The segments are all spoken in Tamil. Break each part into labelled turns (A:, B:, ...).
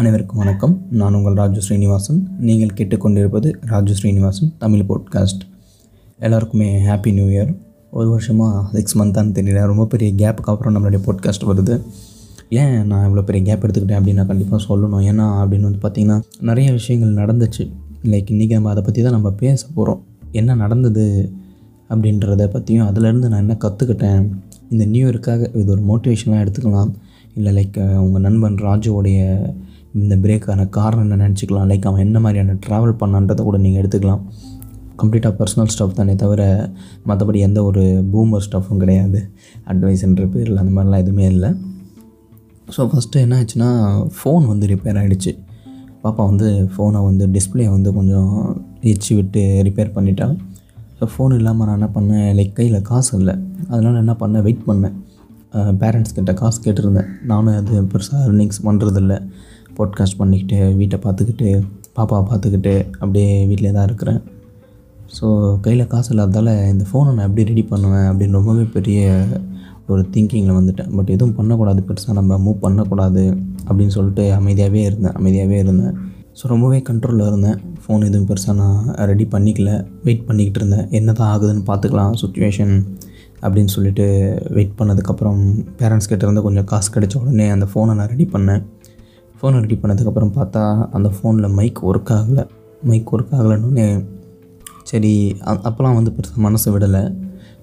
A: அனைவருக்கும் வணக்கம். நான் உங்கள் ராஜு ஸ்ரீனிவாசன். நீங்கள் கேட்டுக்கொண்டிருப்பது ராஜு ஸ்ரீனிவாசன் தமிழ் போட்காஸ்ட் எல்லாருக்குமே ஹாப்பி நியூ இயர் ஒரு வருஷமாக சிக்ஸ் மந்த்தான்னு தெரியல. ரொம்ப பெரிய கேப்புக்கு அப்புறம் நம்மளுடைய போட்காஸ்ட் வருது. ஏன் நான் இவ்வளோ பெரிய கேப் எடுத்துக்கிட்டேன் அப்படின்னு நான் கண்டிப்பாக சொல்லணும். ஏன்னா அப்படின்னு வந்து பார்த்திங்கன்னா நிறைய விஷயங்கள் நடந்துச்சு. லைக் இன்றைக்கி நம்ம அதை பற்றி தான் நம்ம பேச போகிறோம் என்ன நடந்தது அப்படின்றத பற்றியும் அதுலேருந்து நான் என்ன கற்றுக்கிட்டேன் இந்த நியூ இயருக்காக இது ஒரு மோட்டிவேஷனாக எடுத்துக்கலாம். இல்லை லைக் உங்கள் நண்பன் ராஜுவோடைய இந்த பிரேக்கான காரணம் என்ன நினச்சிக்கலாம்? லைக் அவன் என்ன மாதிரியான ட்ராவல் பண்ணான்றதை கூட நீங்கள் எடுத்துக்கலாம். கம்ப்ளீட்டாக பர்சனல் ஸ்டஃப் தானே தவிர மற்றபடி எந்த ஒரு பூமர் ஸ்டஃப்பும் கிடையாது. அட்வைஸ்ன்ற பேரில் அந்த மாதிரிலாம் எதுவுமே இல்லை. ஸோ ஃபஸ்ட்டு என்ன ஆச்சுன்னா ஃபோன் வந்து ரிப்பேர் ஆகிடுச்சு பாப்பா வந்து ஃபோனை வந்து டிஸ்பிளே வந்து கொஞ்சம் எச்சு விட்டு ரிப்பேர் பண்ணிட்டான் ஸோ ஃபோன் இல்லாமல் நான் என்ன பண்ணேன்? லைக் கையில் காசு இல்லை. அதனால் என்ன பண்ணேன்? வெயிட் பண்ணேன். பேரண்ட்ஸ் கிட்ட காசு கேட்டிருந்தேன். நானும் அது பெருசாக earnings பண்ணுறதில்ல பாட்காஸ்ட் பண்ணிக்கிட்டு வீட்டை பார்த்துக்கிட்டு பாப்பாவை பார்த்துக்கிட்டு அப்படியே வீட்டிலே தான் இருக்கிறேன். ஸோ கையில் காசு இல்லாததால் இந்த ஃபோனை நான் எப்படி ரெடி பண்ணுவேன் அப்படின்னு ரொம்பவே பெரிய ஒரு திங்கிங்கில் வந்துட்டேன். பட் எதுவும் பண்ணக்கூடாது பெருசாக நம்ம மூவ் பண்ணக்கூடாது அப்படின்னு சொல்லிட்டு அமைதியாகவே இருந்தேன் அமைதியாகவே இருந்தேன். ஸோ ரொம்பவே கண்ட்ரோலில் இருந்தேன். ஃபோன் எதுவும் பெருசாக நான் ரெடி பண்ணிக்கல வெயிட் பண்ணிக்கிட்டு இருந்தேன். என்ன தான் ஆகுதுன்னு பார்த்துக்கலாம் சுச்சுவேஷன் அப்படின்னு சொல்லிட்டு வெயிட் பண்ணதுக்கப்புறம் பேரண்ட்ஸ் கிட்டேருந்து கொஞ்சம் காசு கிடச்ச உடனே அந்த ஃபோனை நான் ரெடி பண்ணேன். ஃபோனை ரெடி பண்ணதுக்கப்புறம் பார்த்தா அந்த ஃபோனில் மைக் ஒர்க் ஆகலை. மைக் ஒர்க் ஆகலைன்னு சரி அ- அப்போலாம் வந்து பெருசாக மனசு விடலை.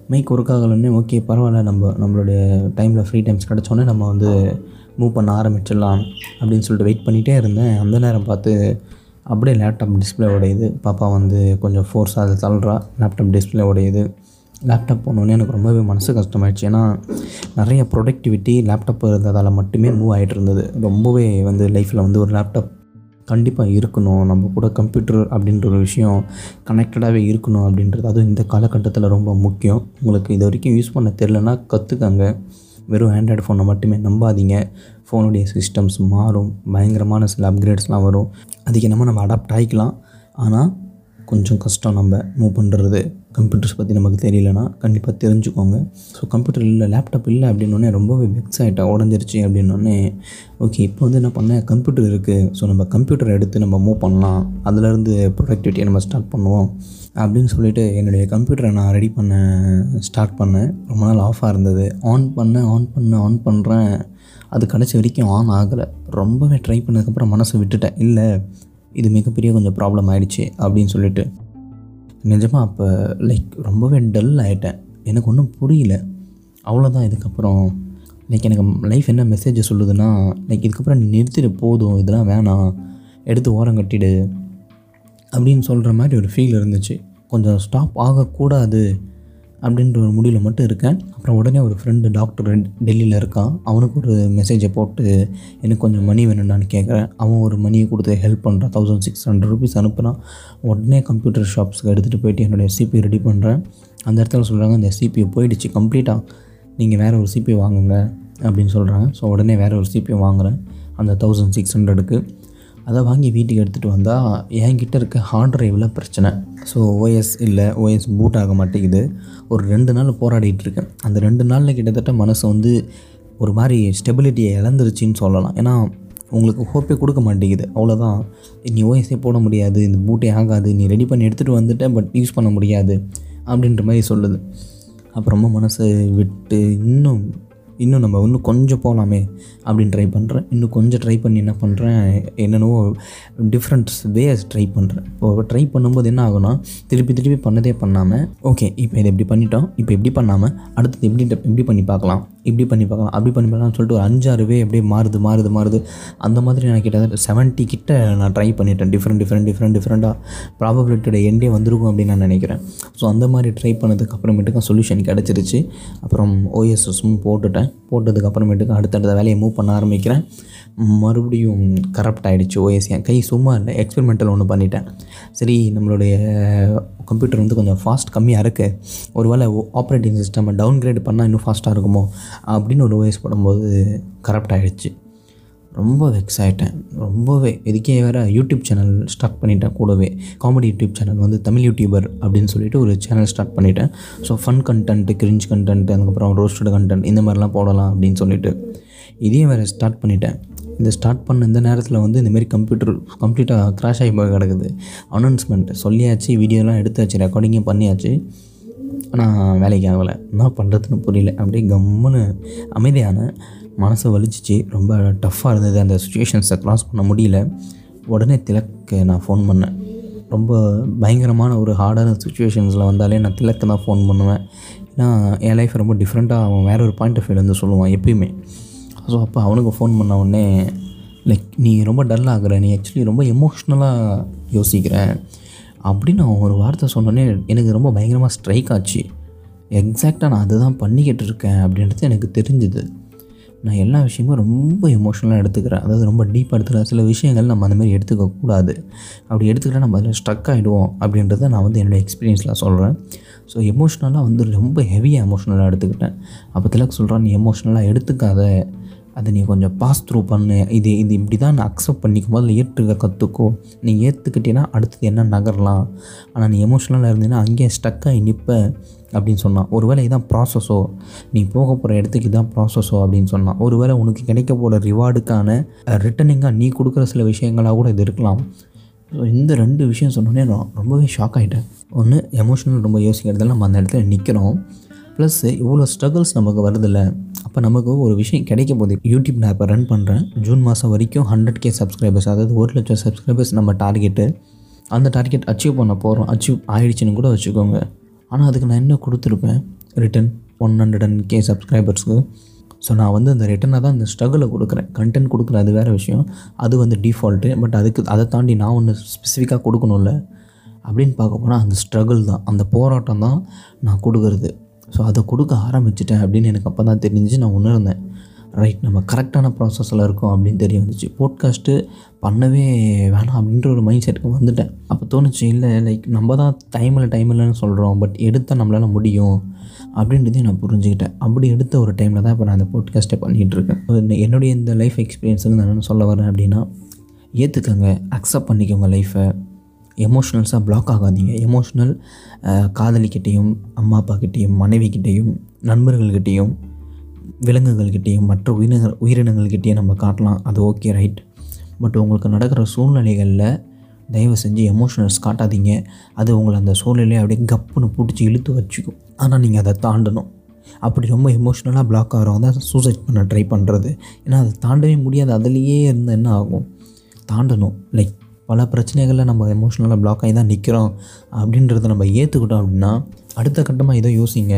A: மைக் ஒர்க் ஆகலைன்னே ஓகே பரவாயில்ல நம்ம நம்மளுடைய டைமில் ஃப்ரீ டைம்ஸ் கிடச்சோன்னே நம்ம வந்து மூவ் பண்ண ஆரம்பிச்சிடலாம் அப்படின்னு சொல்லிட்டு வெயிட் பண்ணிகிட்டே இருந்தேன். அந்த நேரம் பார்த்து அப்படியே லேப்டாப் டிஸ்பிளே உடையுது. பாப்பா வந்து கொஞ்சம் ஃபோர்ஸாக அதை தள்ளுறா. லேப்டாப் டிஸ்பிளே உடையுது. லேப்டாப் போனோடனே எனக்கு ரொம்பவே மனசு கஷ்டமாயிடுச்சு. ஏன்னா நிறைய ப்ரொடக்டிவிட்டி லேப்டாப் இருந்ததால் மட்டுமே மூவ் ஆகிட்டு இருந்தது ரொம்பவே வந்து லைஃப்பில் வந்து ஒரு லேப்டாப் கண்டிப்பாக இருக்கணும். நம்ம கூட கம்ப்யூட்டர் அப்படின்ற ஒரு விஷயம் கனெக்டடாகவே இருக்கணும் அப்படின்றது அதுவும் இந்த காலகட்டத்தில் ரொம்ப முக்கியம். உங்களுக்கு இது வரைக்கும் யூஸ் பண்ண தெரிலனா கற்றுக்கங்க வெறும் ஆண்ட்ராய்டு ஃபோனை மட்டுமே நம்பாதீங்க. ஃபோனுடைய சிஸ்டம்ஸ் மாறும். பயங்கரமான சில அப்கிரேட்ஸ்லாம் வரும். அதுக்கு என்னமோ நம்ம அடாப்ட் ஆகிக்கலாம் ஆனால் கொஞ்சம் கஷ்டம் நம்ம மூவ் பண்ணுறது கம்ப்யூட்டர்ஸ் பற்றி நமக்கு தெரியலனா கண்டிப்பாக தெரிஞ்சுக்கோங்க. ஸோ கம்ப்யூட்டர் இல்லை லேப்டாப் இல்லை அப்படின்னோடனே ரொம்பவே வெக்ஸ் ஆகிட்டேன் உடஞ்சிருச்சு அப்படின்னோடனே ஓகே இப்போ வந்து என்ன பண்ணேன் கம்ப்யூட்டர் இருக்குது ஸோ நம்ம கம்ப்யூட்டர் எடுத்து நம்ம மூவ் பண்ணலாம். அதுலேருந்து ப்ரொடக்டிவிட்டியை நம்ம ஸ்டார்ட் பண்ணுவோம். அப்படின்னு சொல்லிட்டு என்னுடைய கம்ப்யூட்டரை நான் ரெடி பண்ண ஸ்டார்ட் பண்ணேன் ரொம்ப நாள் ஆஃபாக இருந்தது. ஆன் பண்ணேன் ஆன் பண்ண ஆன் பண்ணுறேன் அது கடைசி வரைக்கும் ஆன் ஆகலை. ரொம்பவே ட்ரை பண்ணதுக்கப்புறம் மனசை விட்டுட்டேன். இல்லை இது மிகப்பெரிய கொஞ்சம் ப்ராப்ளம் ஆயிடுச்சு அப்படின்னு சொல்லிட்டு. நிஜமாக அப்போ லைக் ரொம்பவே டல் ஆகிட்டேன் எனக்கு ஒன்றும் புரியல. அவ்வளோதான் இதுக்கப்புறம். லைக் எனக்கு லைஃப் என்ன மெசேஜ் சொல்லுதுன்னா லைக் இதுக்கப்புறம் நீ நிறுத்திடு போதும் இதெல்லாம் வேணாம். எடுத்து ஓரம் கட்டிடு. அப்படின்னு சொல்கிற மாதிரி ஒரு ஃபீல் இருந்துச்சு. கொஞ்சம் ஸ்டாப் ஆகக்கூடாது. அப்படின்ற ஒரு முடிவில் மட்டும் இருக்கேன். அப்புறம் உடனே ஒரு ஃப்ரெண்டு டாக்டர் டெல்லியில் இருக்கான். அவனுக்கு ஒரு மெசேஜை போட்டு எனக்கு கொஞ்சம் மணி வேணும்டான்னு கேட்குறேன் அவன் ஒரு மணியை கொடுத்து ஹெல்ப் பண்ணுறான் தௌசண்ட் சிக்ஸ் ஹண்ட்ரட் ருபீஸ் அனுப்புகிறான் உடனே கம்ப்யூட்டர் ஷாப்ஸ்க்கு எடுத்துகிட்டு போயிட்டு என்னுடைய சிபி ரெடி பண்ணுறேன் அந்த இடத்துல சொல்கிறாங்க இந்த சிபியை போயிடுச்சு. கம்ப்ளீட்டாக நீங்கள் வேறு ஒரு சிபி வாங்குங்க. அப்படின்னு சொல்கிறாங்க ஸோ உடனே வேறு ஒரு சிபி வாங்குகிறேன் அந்த தௌசண்ட் சிக்ஸ் ஹண்ட்ரடுக்கு அதை வாங்கி வீட்டுக்கு எடுத்துகிட்டு வந்தால் என்கிட்ட இருக்க ஹார்ட் ட்ரைவில் பிரச்சனை. ஸோ ஓஎஸ் இல்லை ஓஎஸ் பூட் ஆக மாட்டேங்குது. ஒரு ரெண்டு நாள் போராடிட்டு இருக்கேன். அந்த ரெண்டு நாளில் கிட்டத்தட்ட மனசு வந்து ஒரு மாதிரி ஸ்டெபிலிட்டியை இழந்துருச்சின்னு சொல்லலாம். ஏன்னா உங்களுக்கு ஹோப்பே கொடுக்க மாட்டேங்குது. அவ்வளோதான் நீ ஓஎஸ்ஸே போட முடியாது இந்த பூட்டே ஆகாது நீ ரெடி பண்ணி எடுத்துகிட்டு வந்துட்ட பட் யூஸ் பண்ண முடியாது அப்படின்ற மாதிரி சொல்லுது. அப்புறமா மனசை விட்டு இன்னும் இன்னும் நம்ம இன்னும் கொஞ்சம் போகலாமே அப்படின்னு ட்ரை பண்ணுறேன் இன்னும் கொஞ்சம் ட்ரை பண்ணி என்ன பண்ணுறேன் என்னென்னவோ டிஃப்ரெண்ட்ஸ் வேஸ் ட்ரை பண்ணுறேன் இப்போ ட்ரை பண்ணும்போது என்ன ஆகும்னா திருப்பி திருப்பி பண்ணதே பண்ணாமல் ஓகே இப்போ இதை இப்படி பண்ணிட்டோம் இப்போ எப்படி பண்ணாமல் அடுத்தது எப்படி இப்படி பண்ணி பார்க்கலாம் இப்படி பண்ணி பார்க்கலாம் அப்படி பண்ணி பார்க்கலாம்னு சொல்லிட்டு ஒரு அஞ்சாறு வே அப்படியே மாறுது மாறுது மாறுது. அந்த மாதிரி நான் கிட்டத்தட்ட செவன்ட்டி கிட்ட நான் ட்ரை பண்ணிட்டேன். டிஃப்ரெண்ட் டிஃப்ரெண்ட் டிஃப்ரெண்ட் டிஃப்ரெண்ட்டாக ப்ராபபிலிட்டியோட எண்டே வந்திருக்கும் அப்படின்னு நான் நினைக்கிறேன். ஸோ அந்த மாதிரி ட்ரை பண்ணதுக்கு அப்புறமேட்டுக்கு சொல்யூஷன் கிடச்சிருச்சு. அப்புறம் ஓஎஸ்எஸும் போட்டுட்டேன். போட்டதுக்கு அப்புறமேட்டுக்கு அடுத்தடுத்த வேலையை மூவ் பண்ண ஆரம்பிக்கிறேன். மறுபடியும் கரப்ட் ஆகிடுச்சு ஓஎஸ் என் கை சும்மா இல்லை எக்ஸ்பெரிமெண்டல் ஒன்று பண்ணிட்டேன். சரி நம்மளுடைய கம்ப்யூட்டர் வந்து கொஞ்சம் ஃபாஸ்ட் கம்மியாக இருக்குது ஒரு வேளை ஆப்ரேட்டிங் சிஸ்டம் டவுன்கிரேட் பண்ணால் இன்னும் ஃபாஸ்ட்டாக இருக்குமோ? அப்படின்னு ஒரு ஓஎஸ் போடும்போது கரப்ட் ஆகிடுச்சு ரொம்ப வெக்ஸ் ஆகிட்டேன் ரொம்பவே இதுக்கே வேறு யூடியூப் சேனல் ஸ்டார்ட் பண்ணிட்டேன் கூடவே. காமெடி யூடியூப் சேனல் வந்து தமிழ் யூடியூபர் அப்படின்னு சொல்லிட்டு ஒரு சேனல் ஸ்டார்ட் பண்ணிட்டேன். So fun content cringe content அதுக்கப்புறம் ரோஸ்டட் கண்டென்ட் இந்த மாதிரிலாம் போடலாம் அப்படின்னு சொல்லிட்டு இதையும் வேறு ஸ்டார்ட் பண்ணிட்டேன். இந்த ஸ்டார்ட் பண்ண இந்த நேரத்தில் வந்து இந்தமாரி கம்ப்யூட்டர் கம்ப்ளீட்டாக க்ராஷ் ஆகி போய் கிடக்குது. அனௌன்ஸ்மெண்ட் சொல்லியாச்சு வீடியோலாம் எடுத்தாச்சு ரெக்கார்டிங்கும் பண்ணியாச்சு. ஆனால் வேலைக்கு ஆகலை. என்ன பண்ணுறதுன்னு புரியல. அப்படியே கம்முன்னு அமைதியான மனசை வலிச்சிச்சு. ரொம்ப டஃப்பாக இருந்தது. அந்த சுச்சுவேஷன்ஸை க்ராஸ் பண்ண முடியல. உடனே திலக்கு நான் ஃபோன் பண்ணேன். ரொம்ப பயங்கரமான ஒரு ஹார்டான சுச்சுவேஷன்ஸில் வந்தாலே நான் திலக்கு தான் ஃபோன் பண்ணுவேன். ஏன்னா என் லைஃப் ரொம்ப டிஃப்ரெண்ட்டாக அவன் வேறு ஒரு பாயிண்ட் ஆஃப் வந்து சொல்லுவான் எப்பயுமே. ஸோ அப்போ அவனுக்கு ஃபோன் பண்ண உடனே லைக் நீ ரொம்ப டல் ஆகுற நீ ஆக்சுவலி ரொம்ப எமோஷ்னலாக யோசிக்கிற. அப்படின்னு அவன் ஒரு வார்த்தை சொன்னோடனே எனக்கு ரொம்ப பயங்கரமாக ஸ்ட்ரைக் ஆச்சு. எக்ஸாக்டாக நான் அதுதான் பண்ணிக்கிட்டு இருக்கேன் அப்படின்றது எனக்கு தெரிஞ்சுது. நான் எல்லா விஷயமும் ரொம்ப எமோஷ்னலாக எடுத்துக்கிறேன். அதாவது ரொம்ப டீப்பாக எடுத்துக்கிறேன். சில விஷயங்கள் நம்ம அந்த மாதிரி அப்படி எடுத்துக்கிட்டால் நம்ம அதில் ஸ்ட்ரக் ஆகிடுவோம் அப்படின்றத நான் வந்து என்னோடய எக்ஸ்பீரியன்ஸில் சொல்கிறேன் ஸோ எமோஷ்னலாக வந்து ரொம்ப ஹெவியாக எமோஷ்னலாக எடுத்துக்கிட்டேன். அப்போ திலக் சொல்கிறான் நீ எமோஷ்னலாக எடுத்துக்காத. அதை நீ கொஞ்சம் பாஸ் த்ரூ பண்ணு. இது இது இப்படி தான் நான் அக்செப்ட் பண்ணிக்கும் போதில் ஏற்றுக்க கற்றுக்கோ நீ ஏற்றுக்கிட்டேன்னா அடுத்தது என்ன நகரலாம்? ஆனால் நீ எமோஷ்னலாக இருந்தீங்கன்னா அங்கேயே ஸ்டக்காகி ஆகி நிற்ப அப்படின்னு சொன்னான். ஒருவேளை இதான் ப்ராசஸோ நீ போக போகிற இடத்துக்கு இதான் ப்ராசஸோ அப்படின்னு சொன்னான். ஒருவேளை உனக்கு கிடைக்க போகிற ரிவார்டுக்கான ரிட்டர்னிங்காக நீ கொடுக்குற சில விஷயங்களாக கூட இது இருக்கலாம். ஸோ இந்த ரெண்டு விஷயம் சொன்னோன்னே நான் ரொம்பவே ஷாக் ஆகிட்டேன் ஒன்று எமோஷனல் ரொம்ப யோசிக்கிறதுல நம்ம அந்த இடத்துல நிற்கிறோம் ப்ளஸ் இவ்வளோ ஸ்ட்ரகிள்ஸ் நமக்கு வருதில்ல. அப்போ நமக்கு ஒரு விஷயம் கிடைக்க போகுது. யூடியூப் நான் இப்போ ரன் பண்ணுறேன் ஜூன் மாதம் வரைக்கும் ஹண்ட்ரட் கே சப்ஸ்கிரைபர்ஸ் அதாவது ஒரு லட்சம் சப்ஸ்கிரைபர்ஸ் நம்ம டார்கெட்டு அந்த டார்கெட் அச்சீவ் பண்ண போகிறோம் அச்சீவ் ஆயிடுச்சுன்னு கூட வச்சுக்கோங்க. ஆனால் அதுக்கு நான் என்ன கொடுத்துருப்பேன்? Written one hundred and K சப்ஸ்கிரைபர்ஸ்க்கு so நான் வந்து அந்த ரிட்டனை தான் இந்த ஸ்ட்ரகிளை கொடுக்குறேன். கண்டென்ட் கொடுக்குற அது வேறு விஷயம். அது வந்து டிஃபால்ட்டு பட் அதுக்கு அதை தாண்டி நான் ஒன்று ஸ்பெசிஃபிக்காக கொடுக்கணும்ல? அப்படின்னு பார்க்க போனால் அந்த ஸ்ட்ரகிள் தான். அந்த போராட்டம் தான் நான் கொடுக்குறது. ஸோ அதை கொடுக்க ஆரம்பிச்சிட்டேன் அப்படின்னு எனக்கு அப்போ தான் தெரிஞ்சு நான் உணர்ந்தேன். ரைட் நம்ம கரெக்டான ப்ராசஸில் இருக்கோம் அப்படின்னு தெரிய வந்துச்சு. போட்காஸ்ட்டு பண்ணவே வேணாம் அப்படின்ற ஒரு மைண்ட் செட்டுக்கு வந்துட்டேன். அப்போ தோணுச்சு இல்லை லைக் நம்ம தான் டைமில் டைம் இல்லைன்னு சொல்கிறோம் பட் எடுத்தால் நம்மளால் முடியும் அப்படின்றதையும் நான் புரிஞ்சுக்கிட்டேன். அப்படி எடுத்த ஒரு டைமில் தான் இப்போ நான் அந்த போட்காஸ்ட்டை பண்ணிகிட்டு இருக்கேன். என்னுடைய இந்த லைஃப் எக்ஸ்பீரியன்ஸில் நான் என்ன சொல்ல வரேன் அப்படின்னா ஏற்றுக்கங்க அக்செப்ட் பண்ணிக்கோங்க லைஃப்பை எமோஷ்னல்ஸாக பிளாக் ஆகாதீங்க. எமோஷ்னல் காதலிக்கிட்டேயும் அம்மா அப்பாக்கிட்டேயும் மனைவிக்கிட்டேயும் நண்பர்கள்கிட்டேயும் விலங்குகள்கிட்டேயும் மற்ற உயிரினங்கள் உயிரினங்கள்கிட்டேயும் நம்ம காட்டலாம். அது ஓகே ரைட் பட் உங்களுக்கு நடக்கிற சூழ்நிலைகளில் தயவு செஞ்சு எமோஷனல்ஸ் காட்டாதீங்க. அது உங்களை அந்த சூழ்நிலையை அப்படியே கப்புன்னு பிடிச்சி இழுத்து வச்சுக்கும். ஆனால் நீங்கள் அதை தாண்டணும். அப்படி ரொம்ப எமோஷ்னலாக பிளாக் ஆகிறவங்க தான் சூசைட் பண்ண ட்ரை பண்ணுறது ஏன்னா அதை தாண்டவே முடியாது. அதுலேயே இருந்தால் என்ன ஆகும்? தாண்டணும். லைக் பல பிரச்சனைகளில் நம்ம எமோஷ்னலாக பிளாக் ஆகி தான் நிற்கிறோம் அப்படின்றத நம்ம ஏற்றுக்கிட்டோம் அப்படின்னா அடுத்த கட்டமாக ஏதோ யோசிங்க.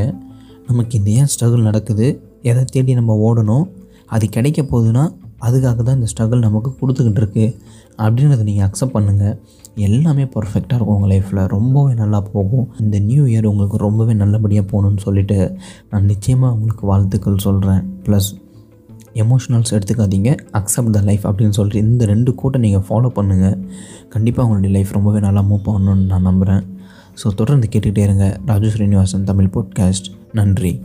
A: நமக்கு இந்த ஏன் ஸ்ட்ரகிள் நடக்குது? எதை தேடி நம்ம ஓடணும் அது கிடைக்க போகுதுன்னா அதுக்காக தான் இந்த ஸ்ட்ரகிள் நமக்கு கொடுத்துக்கிட்டு இருக்கு. அப்படின்றத நீங்கள் அக்செப்ட் பண்ணுங்கள் எல்லாமே பர்ஃபெக்டாக இருக்கும் உங்கள் லைஃப்பில் ரொம்பவே நல்லா போகும். இந்த நியூ இயர் உங்களுக்கு ரொம்பவே நல்லபடியாக போகணுன்னு சொல்லிட்டு நான் நிச்சயமாக உங்களுக்கு வாழ்த்துக்கள் சொல்கிறேன் ப்ளஸ் எமோஷனல்ஸ் எடுத்துக்காதீங்க. அக்செப்ட் த லைஃப் அப்படின்னு சொல்லிட்டு இந்த ரெண்டு கூட்டை நீங்கள் ஃபாலோ பண்ணுங்கள் கண்டிப்பாக உங்களுடைய லைஃப் ரொம்பவே நல்லா மூவ் பண்ணணும்னு நான் நம்புகிறேன் ஸோ தொடர்ந்து கேட்டுக்கிட்டே இருங்க. ராஜு ஸ்ரீனிவாசன் தமிழ் பாட்காஸ்ட் நன்றி.